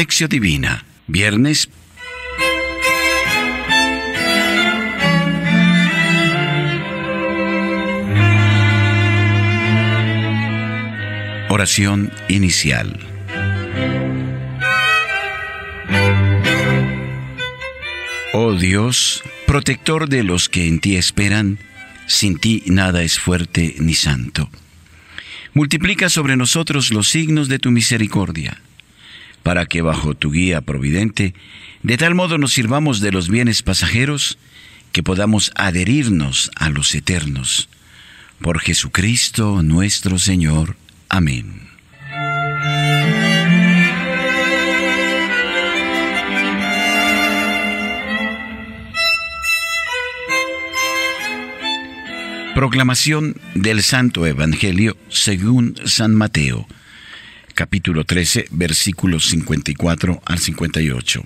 Lección Divina, viernes. Oración inicial. Oh Dios, protector de los que en ti esperan, sin ti nada es fuerte ni santo. Multiplica sobre nosotros los signos de tu misericordia para que bajo tu guía providente, de tal modo nos sirvamos de los bienes pasajeros, que podamos adherirnos a los eternos. Por Jesucristo nuestro Señor. Amén. Proclamación del Santo Evangelio según San Mateo capítulo 13, versículos 54 al 58.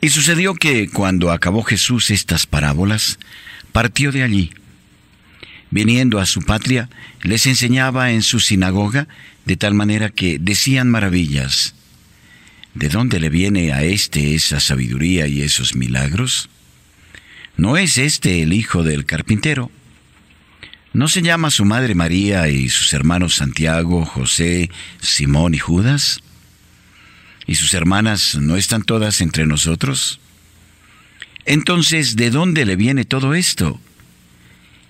Y sucedió que cuando acabó Jesús estas parábolas, partió de allí. Viniendo a su patria, les enseñaba en su sinagoga, de tal manera que decían maravillas. ¿De dónde le viene a éste esa sabiduría y esos milagros? ¿No es este el hijo del carpintero? ¿No se llama su madre María y sus hermanos Santiago, José, Simón y Judas? ¿Y sus hermanas no están todas entre nosotros? Entonces, ¿de dónde le viene todo esto?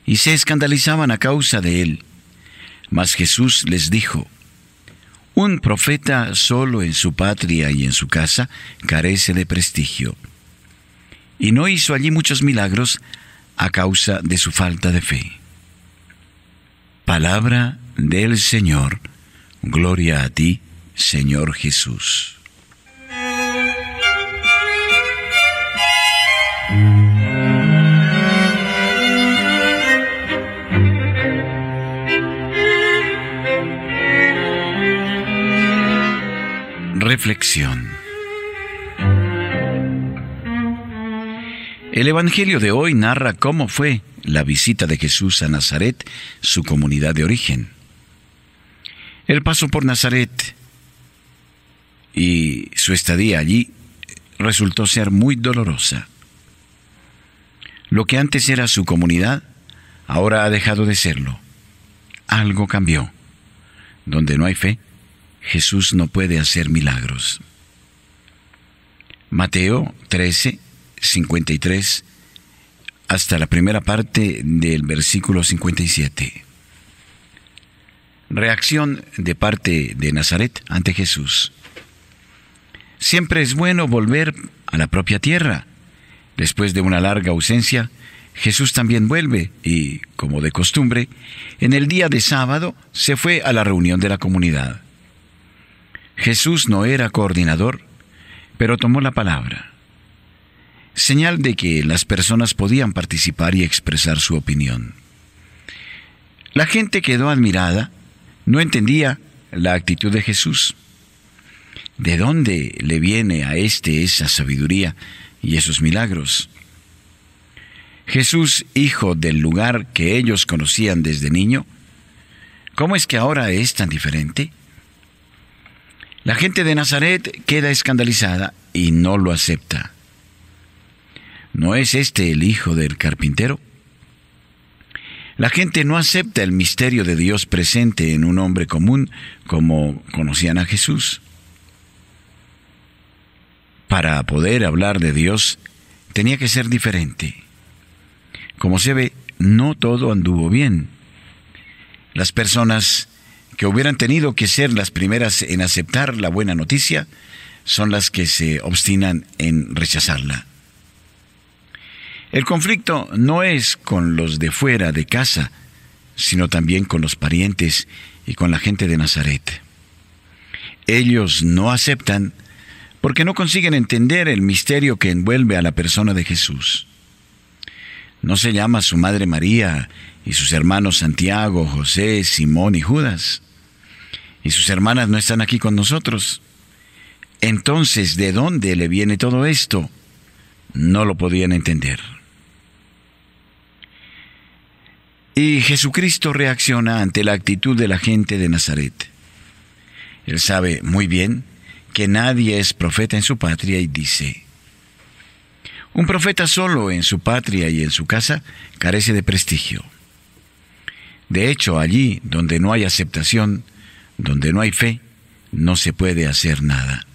Y se escandalizaban a causa de él. Mas Jesús les dijo, Un profeta solo en su patria y en su casa carece de prestigio. Y no hizo allí muchos milagros a causa de su falta de fe. Palabra del Señor. Gloria a ti, Señor Jesús. Reflexión. El Evangelio de hoy narra cómo fue la visita de Jesús a Nazaret, su comunidad de origen. Él pasó por Nazaret y su estadía allí resultó ser muy dolorosa. Lo que antes era su comunidad, ahora ha dejado de serlo. Algo cambió. Donde no hay fe, Jesús no puede hacer milagros. Mateo 13, 53 hasta la primera parte del versículo 57. Reacción de parte de Nazaret ante Jesús. Siempre es bueno volver a la propia tierra. Después de una larga ausencia, Jesús también vuelve y, como de costumbre, en el día de sábado se fue a la reunión de la comunidad. Jesús no era coordinador, pero tomó la palabra señal de que las personas podían participar y expresar su opinión. La gente quedó admirada, no entendía la actitud de Jesús. ¿De dónde le viene a éste esa sabiduría y esos milagros? Jesús, hijo del lugar que ellos conocían desde niño, ¿cómo es que ahora es tan diferente? La gente de Nazaret queda escandalizada y no lo acepta. ¿No es este el hijo del carpintero? La gente no acepta el misterio de Dios presente en un hombre común como conocían a Jesús. Para poder hablar de Dios tenía que ser diferente. Como se ve, no todo anduvo bien. Las personas que hubieran tenido que ser las primeras en aceptar la buena noticia son las que se obstinan en rechazarla. El conflicto no es con los de fuera de casa, sino también con los parientes y con la gente de Nazaret. Ellos no aceptan porque no consiguen entender el misterio que envuelve a la persona de Jesús. No se llama su madre María y sus hermanos Santiago, José, Simón y Judas. Y sus hermanas no están aquí con nosotros. Entonces, ¿de dónde le viene todo esto? No lo podían entender. Y Jesucristo reacciona ante la actitud de la gente de Nazaret. Él sabe muy bien que nadie es profeta en su patria y dice, un profeta solo en su patria y en su casa carece de prestigio. De hecho, allí donde no hay aceptación, donde no hay fe, no se puede hacer nada.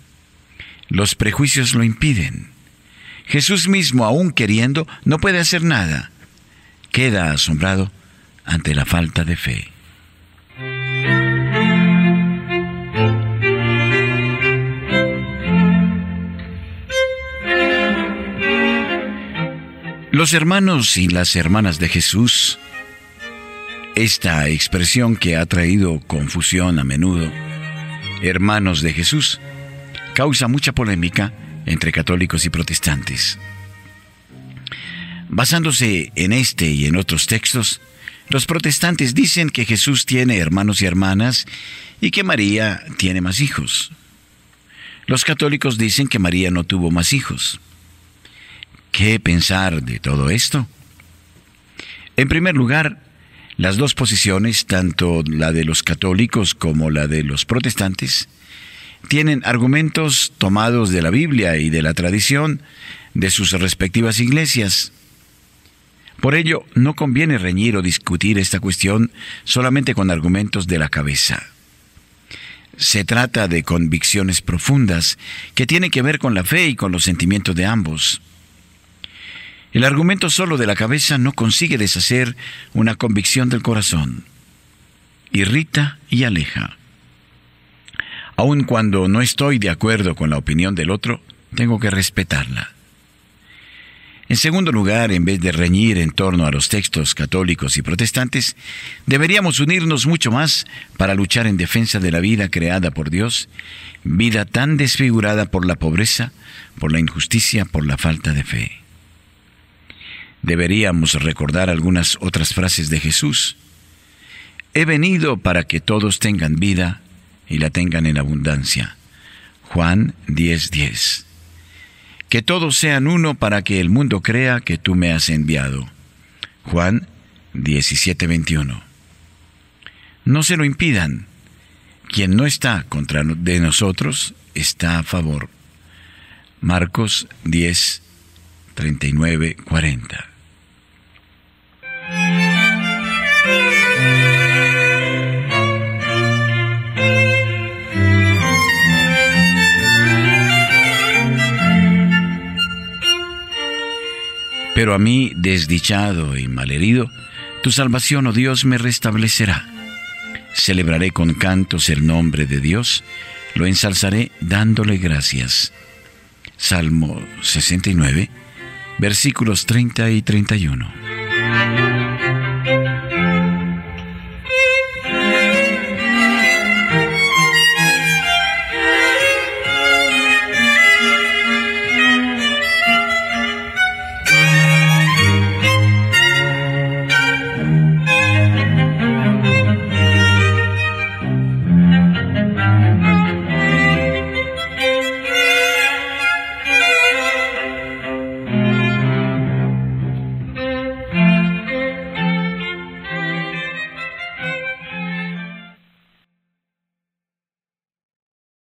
Los prejuicios lo impiden. Jesús mismo, aún queriendo, no puede hacer nada. Queda asombrado ante la falta de fe. Los hermanos y las hermanas de Jesús, esta expresión que ha traído confusión a menudo, hermanos de Jesús, causa mucha polémica entre católicos y protestantes. Basándose en este y en otros textos, los protestantes dicen que Jesús tiene hermanos y hermanas y que María tiene más hijos. Los católicos dicen que María no tuvo más hijos. ¿Qué pensar de todo esto? En primer lugar, las dos posiciones, tanto la de los católicos como la de los protestantes, tienen argumentos tomados de la Biblia y de la tradición de sus respectivas iglesias. Por ello, no conviene reñir o discutir esta cuestión solamente con argumentos de la cabeza. Se trata de convicciones profundas que tienen que ver con la fe y con los sentimientos de ambos. El argumento solo de la cabeza no consigue deshacer una convicción del corazón. Irrita y aleja. Aun cuando no estoy de acuerdo con la opinión del otro, tengo que respetarla. En segundo lugar, en vez de reñir en torno a los textos católicos y protestantes, deberíamos unirnos mucho más para luchar en defensa de la vida creada por Dios, vida tan desfigurada por la pobreza, por la injusticia, por la falta de fe deberíamos recordar algunas otras frases de Jesús. He venido para que todos tengan vida y la tengan en abundancia. Juan 10:10. Que todos sean uno para que el mundo crea que tú me has enviado. Juan 17:21. No se lo impidan. Quien no está contra de nosotros está a favor. Marcos 10, 39, 40. Pero a mí, desdichado y malherido, tu salvación, oh Dios, me restablecerá. Celebraré con cantos el nombre de Dios, lo ensalzaré dándole gracias. Salmo 69, versículos 30 y 31.